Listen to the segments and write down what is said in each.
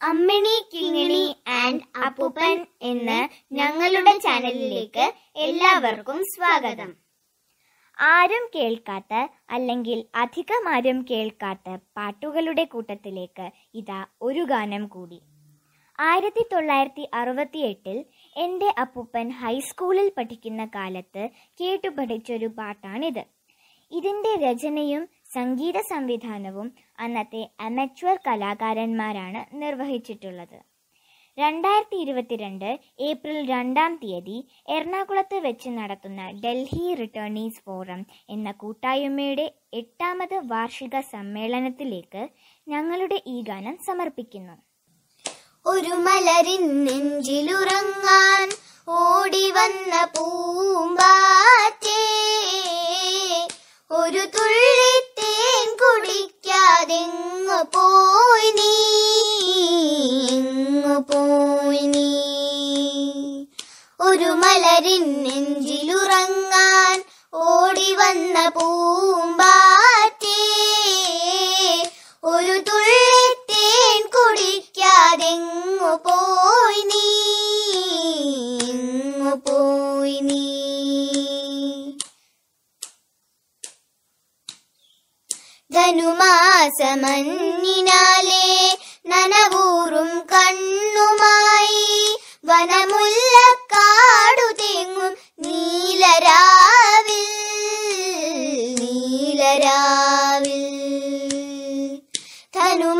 Ammini Kingini and അപ്പൂപ്പൻ എന്ന ഞങ്ങളുടെ ചാനലിലേക്ക് എല്ലാവർക്കും സ്വാഗതം. ആരും കേൾക്കാത്ത അല്ലെങ്കിൽ അധികം ആരും കേൾക്കാത്ത പാട്ടുകളുടെ കൂട്ടത്തിലേക്ക് ഇതാ ഒരു ഗാനം കൂടി. ആയിരത്തി തൊള്ളായിരത്തി അറുപത്തിയെട്ടിൽ എന്റെ അപ്പൂപ്പൻ ഹൈസ്കൂളിൽ പഠിക്കുന്ന കാലത്ത് കേട്ടു പഠിച്ചൊരു പാട്ടാണിത്. ഇതിന്റെ രചനയും സംഗീത സംവിധാനവും അന്നത്തെ അമച്വർ കലാകാരന്മാരാണ് നിർവഹിച്ചിട്ടുള്ളത്. രണ്ടായിരത്തി ഇരുപത്തിരണ്ട് ഏപ്രിൽ രണ്ടാം തീയതി എറണാകുളത്ത് വെച്ച് നടത്തുന്ന ഡൽഹി റിട്ടേണീസ് ഫോറം എന്ന കൂട്ടായ്മയുടെ എട്ടാമത് വാർഷിക സമ്മേളനത്തിലേക്ക് ഞങ്ങളുടെ ഈ ഗാനം സമർപ്പിക്കുന്നു. ഒരു മലരിൻ നെഞ്ചിലുറങ്ങാൻ ഓടി വന്ന പൂമ്പാറ്റേ പോയി നീ പോയി നീ. ഒരു മലരിൻ നെഞ്ചിലുറങ്ങാൻ ഓടി വന്ന പൂമ്പാറ്റേ ധനുമാസമഞ്ഞിനാലേ നനവൂറും കണ്ണുമായി വനമുല്ലക്കാടു തെങ്ങും നീലരാവിൽ നീലരാവിൽ. ധനുമാസമഞ്ഞിനാലേ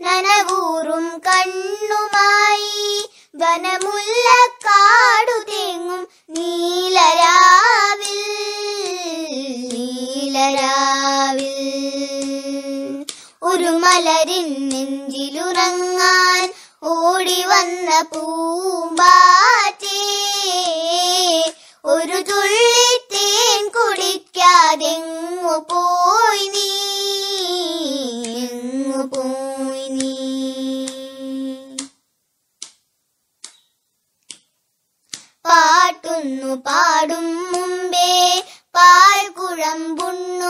നനവൂറും കണ്ണുമായി വനമുല്ല തെങ്ങും നീലരാവിൽ ഒരു മലരിൻ നെഞ്ചിലുറങ്ങാൻ ഓടി വന്ന പൂമ്പാറ്റേ ഒരു തുള്ളി തേൻ കുടിക്കാതെങ്ങു പോയി നീ? പോയി നീ? പാട്ടുന്നു പാടും മുമ്പേ പാൽ കുഴമ്പുണ്ണും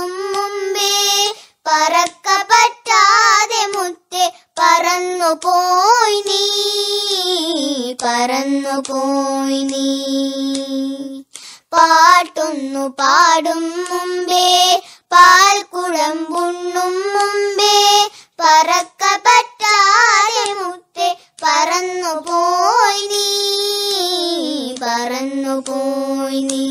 പോയി നീ പറന്നു പോയി നീ. പാട്ടൊന്നു പാടും മുമ്പേ പാൽ കുഴമ്പുണ്ണും മുമ്പേ പറക്ക പറ്റാതെ മുത്തെ പറന്നു പോയി നീ പറന്നു പോയി നീ.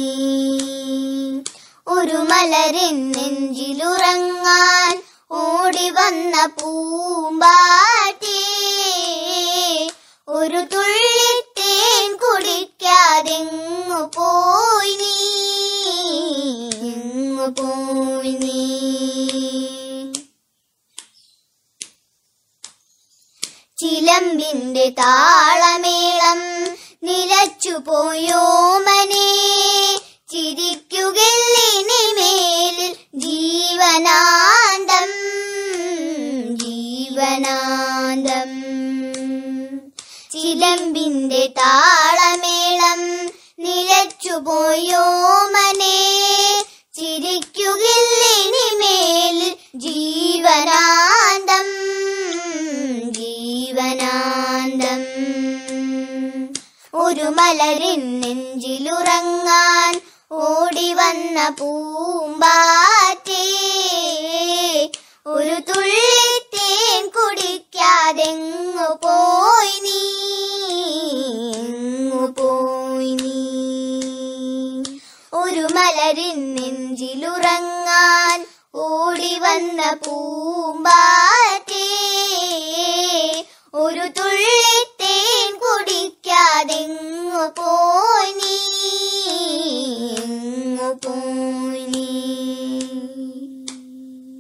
ഒരു മലരിൻ നെഞ്ചിലുറങ്ങാൻ ഓടി വന്ന പൂമ്പാറ്റേ ഒരു തുള്ളി തേൻ കുടിക്കാതെങ്ങു പോയി നീ? എങ്ങു പോയി നീ? ചിലമ്പിന്റെ താളമേളം നിലച്ചുപോയോ മനെ? ജീവനാന്തം. ചിലമ്പിന്റെ താളമേളം നിലച്ചുപോയോ മനെ? ചിരിക്കുകില്ലിനിമേൽ ജീവനാന്തം? ജീവനാന്തം. ഒരു മലരിൻ നെഞ്ചിലുറങ്ങാൻ ഓടി വന്ന പൂമ്പാറ്റേ വന്ന പൂമ്പാറ്റേ ഒരു തുള്ളി തേൻ കുടിക്കാതെങ്ങു പോയി